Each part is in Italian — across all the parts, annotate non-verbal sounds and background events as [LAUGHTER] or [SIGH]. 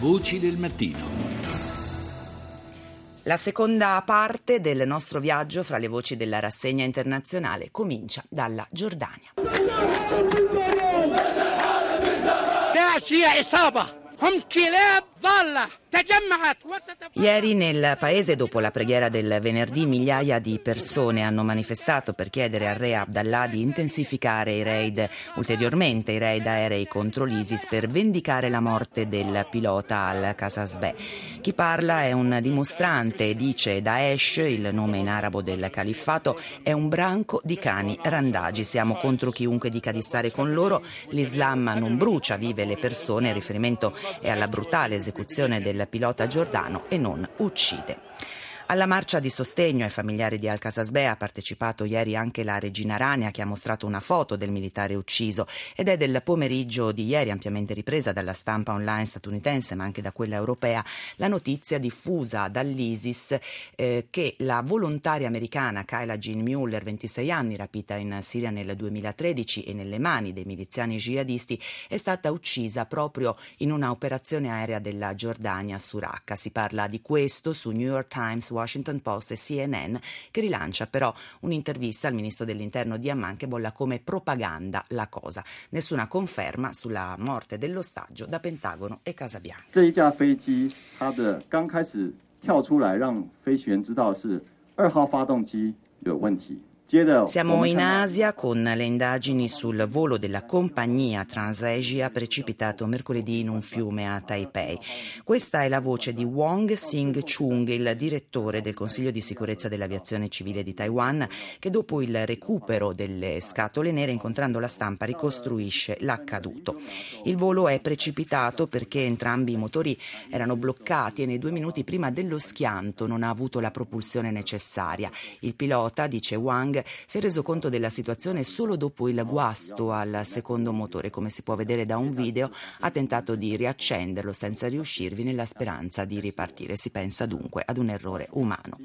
Voci del mattino. La seconda parte del nostro viaggio fra le voci della rassegna internazionale comincia dalla Giordania. Ieri nel paese, dopo la preghiera del venerdì, migliaia di persone hanno manifestato per chiedere al re Abdallah di intensificare i raid, ulteriormente i raid aerei contro l'ISIS per vendicare la morte del pilota al-Qasasbeh. Chi parla è un dimostrante dice Daesh, il nome in arabo del califfato, è un branco di cani randagi. Siamo contro chiunque dica di stare con loro. L'Islam non brucia, vive le persone. Il riferimento è alla brutale esecuzione del pilota giordano e non uccide. Alla marcia di sostegno ai familiari di Al-Qasasbeh ha partecipato ieri anche la regina Rania che ha mostrato una foto del militare ucciso ed è del pomeriggio di ieri ampiamente ripresa dalla stampa online statunitense ma anche da quella europea la notizia diffusa dall'ISIS eh, che la volontaria americana Kayla Jean Mueller, 26 anni, rapita in Siria nel 2013 e nelle mani dei miliziani jihadisti, è stata uccisa proprio in una operazione aerea della Giordania su Raqqa. Si parla di questo su New York Times, Washington Post e CNN, che rilancia però un'intervista al ministro dell'interno di Amman che bolla come propaganda la cosa. Nessuna conferma sulla morte dell'ostaggio da Pentagono e Casa Bianca. 这一架飞机，它的刚开始跳出来让飞行员知道是二号发动机有问题。 Siamo in Asia con le indagini sul volo della compagnia Transasia precipitato mercoledì in un fiume a Taipei. Questa è la voce di Wong Sing-chung, il direttore del Consiglio di sicurezza dell'aviazione civile di Taiwan, che dopo il recupero delle scatole nere incontrando la stampa ricostruisce l'accaduto. Il volo è precipitato perché entrambi i motori erano bloccati e nei due minuti prima dello schianto non ha avuto la propulsione necessaria. Il pilota, dice Wang, si è reso conto della situazione solo dopo il guasto al secondo motore. Come si può vedere da un video, ha tentato di riaccenderlo senza riuscirvi nella speranza di ripartire. Si pensa dunque ad un errore umano.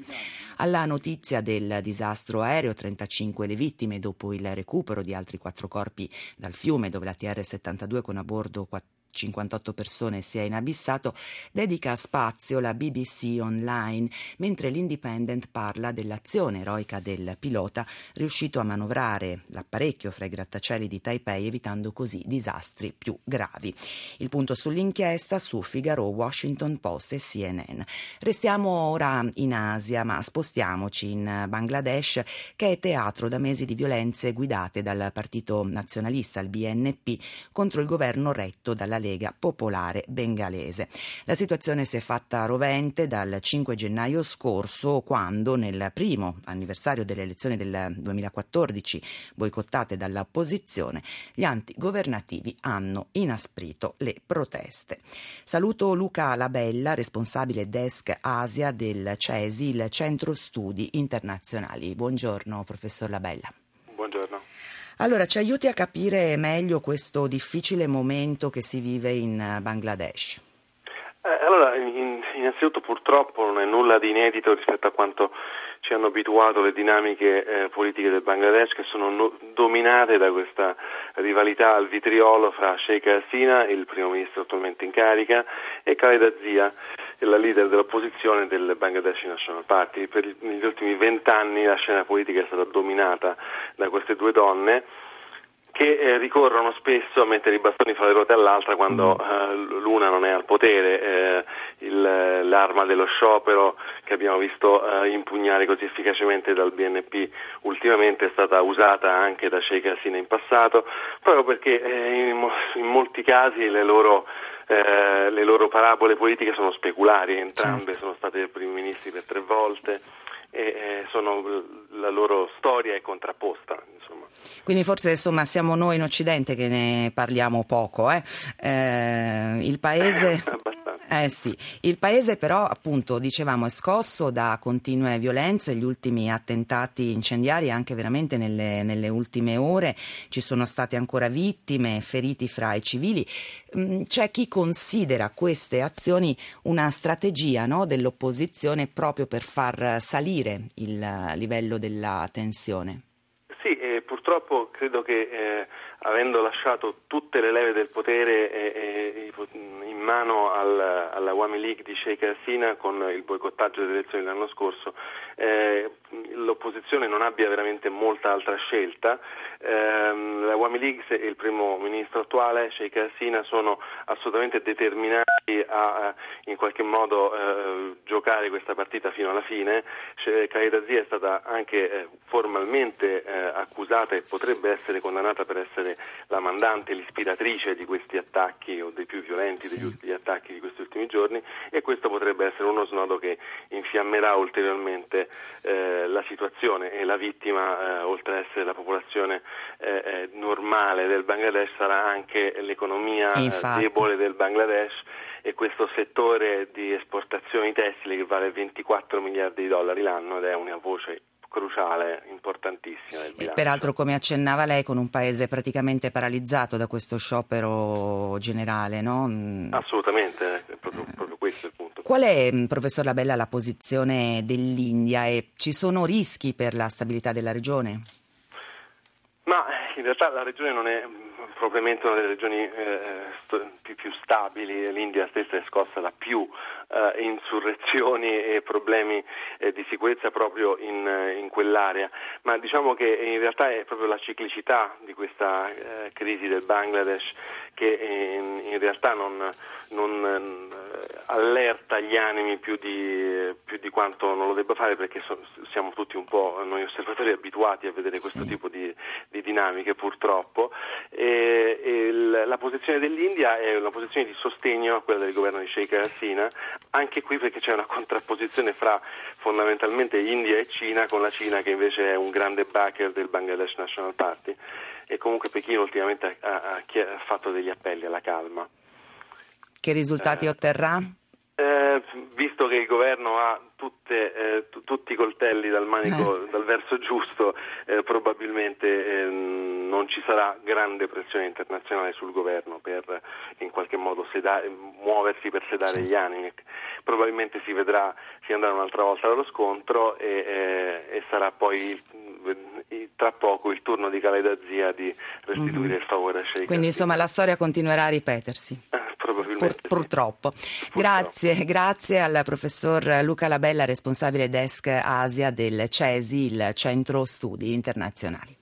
Alla notizia del disastro aereo, 35 le vittime dopo il recupero di altri quattro corpi dal fiume dove la TR-72 con a bordo 4 58 persone si è inabissato, dedica spazio la BBC Online, mentre l'Independent parla dell'azione eroica del pilota riuscito a manovrare l'apparecchio fra i grattacieli di Taipei evitando così disastri più gravi. Il punto sull'inchiesta su Figaro, Washington Post e CNN. Restiamo ora in Asia, ma spostiamoci in Bangladesh, che è teatro da mesi di violenze guidate dal partito nazionalista, il BNP, contro il governo retto dalla Lega Popolare Bengalese. La situazione si è fatta rovente dal 5 gennaio scorso, quando nel primo anniversario delle elezioni del 2014 boicottate dall'opposizione, gli antigovernativi hanno inasprito le proteste. Saluto Luca Labella, responsabile desk Asia del CESI, il Centro Studi Internazionali. Buongiorno, professor Labella. Allora, ci aiuti a capire meglio questo difficile momento che si vive in eh, Bangladesh? Eh, allora, in, innanzitutto purtroppo non è nulla di inedito rispetto a quanto ci hanno abituato le dinamiche eh, politiche del Bangladesh che sono no, dominate da questa rivalità al vitriolo fra Sheikh Hasina, il primo ministro attualmente in carica, e Khaleda Zia, la leader dell'opposizione del Bangladesh National Party. Per gli ultimi vent'anni la scena politica è stata dominata da queste due donne che eh, ricorrono spesso a mettere i bastoni fra le ruote all'altra quando mm. eh, l'una non è al potere. Eh, il, l'arma dello sciopero che abbiamo visto eh, impugnare così efficacemente dal BNP ultimamente è stata usata anche da Sheikh Hasina in passato, proprio perché eh, in, in, molti casi le loro, eh, le loro parabole politiche sono speculari, entrambe certo. sono state primi ministri per tre volte e sono, la loro storia è contrapposta. Insomma. Quindi forse insomma, siamo noi in Occidente che ne parliamo poco. Eh? Eh, il paese... [LAUGHS] Eh sì, il paese però appunto dicevamo è scosso da continue violenze, gli ultimi attentati incendiari anche veramente nelle, nelle ultime ore, ci sono state ancora vittime, feriti fra i civili. Mm, c'è chi considera queste azioni una strategia no, dell'opposizione proprio per far salire il livello della tensione. Purtroppo credo che eh, avendo lasciato tutte le leve del potere eh, in mano al, alla Wami League di Sheikh Hasina con il boicottaggio delle elezioni dell'anno scorso, eh, l'opposizione non abbia veramente molta altra scelta. Ehm, la Wami League e il primo ministro attuale, Sheikh Hasina, sono assolutamente determinati a in qualche modo eh, giocare questa partita fino alla fine. Khaleda Zia è stata anche eh, formalmente eh, accusata e potrebbe essere condannata per essere la mandante, l'ispiratrice di questi attacchi o dei più violenti sì. degli attacchi di questi ultimi giorni e questo potrebbe essere uno snodo che infiammerà ulteriormente eh, la situazione e la vittima, eh, oltre ad essere la popolazione eh, normale del Bangladesh, sarà anche l'economia debole del Bangladesh e questo settore di esportazioni tessili che vale 24 miliardi di dollari l'anno ed è una voce cruciale, importantissima del bilancio. E peraltro, come accennava lei, con un paese praticamente paralizzato da questo sciopero generale, no? Mm. Assolutamente, è proprio, proprio questo il punto. Qual è, mm, professor Labella, la posizione dell'India e ci sono rischi per la stabilità della regione? Ma in realtà la regione non è probabilmente una delle regioni eh, st- più, più, stabili, l'India stessa è scossa da più eh, insurrezioni e problemi eh, di sicurezza proprio in, eh, in, quell'area, ma diciamo che in realtà è proprio la ciclicità di questa eh, crisi del Bangladesh che in, in realtà non, non eh, allerta gli animi più di, più di, quanto non lo debba fare perché so, siamo tutti un po' noi osservatori abituati a vedere questo sì. tipo di, di, dinamiche purtroppo e, e la posizione dell'India è una posizione di sostegno a quella del governo di Sheikh Hasina anche qui perché c'è una contrapposizione fra fondamentalmente India e Cina con la Cina che invece è un grande backer del Bangladesh National Party e comunque Pechino ultimamente ha, ha, ha fatto degli appelli alla calma. Che risultati eh, otterrà? Eh, visto che il governo ha tutte, eh, t- tutti i coltelli dal manico, eh. dal verso giusto, eh, probabilmente ehm, non ci sarà grande pressione internazionale sul governo per in qualche modo sedare, muoversi per sedare sì. gli animi. Probabilmente si vedrà, si andrà un'altra volta dallo scontro e, eh, e sarà poi tra poco il turno di Khaleda Zia di restituire mm-hmm. il favore a Sheikh. Quindi insomma la storia continuerà a ripetersi. Pur, purtroppo. purtroppo. Grazie, grazie al professor Luca Labella, responsabile desk Asia del CESI, il Centro Studi Internazionali.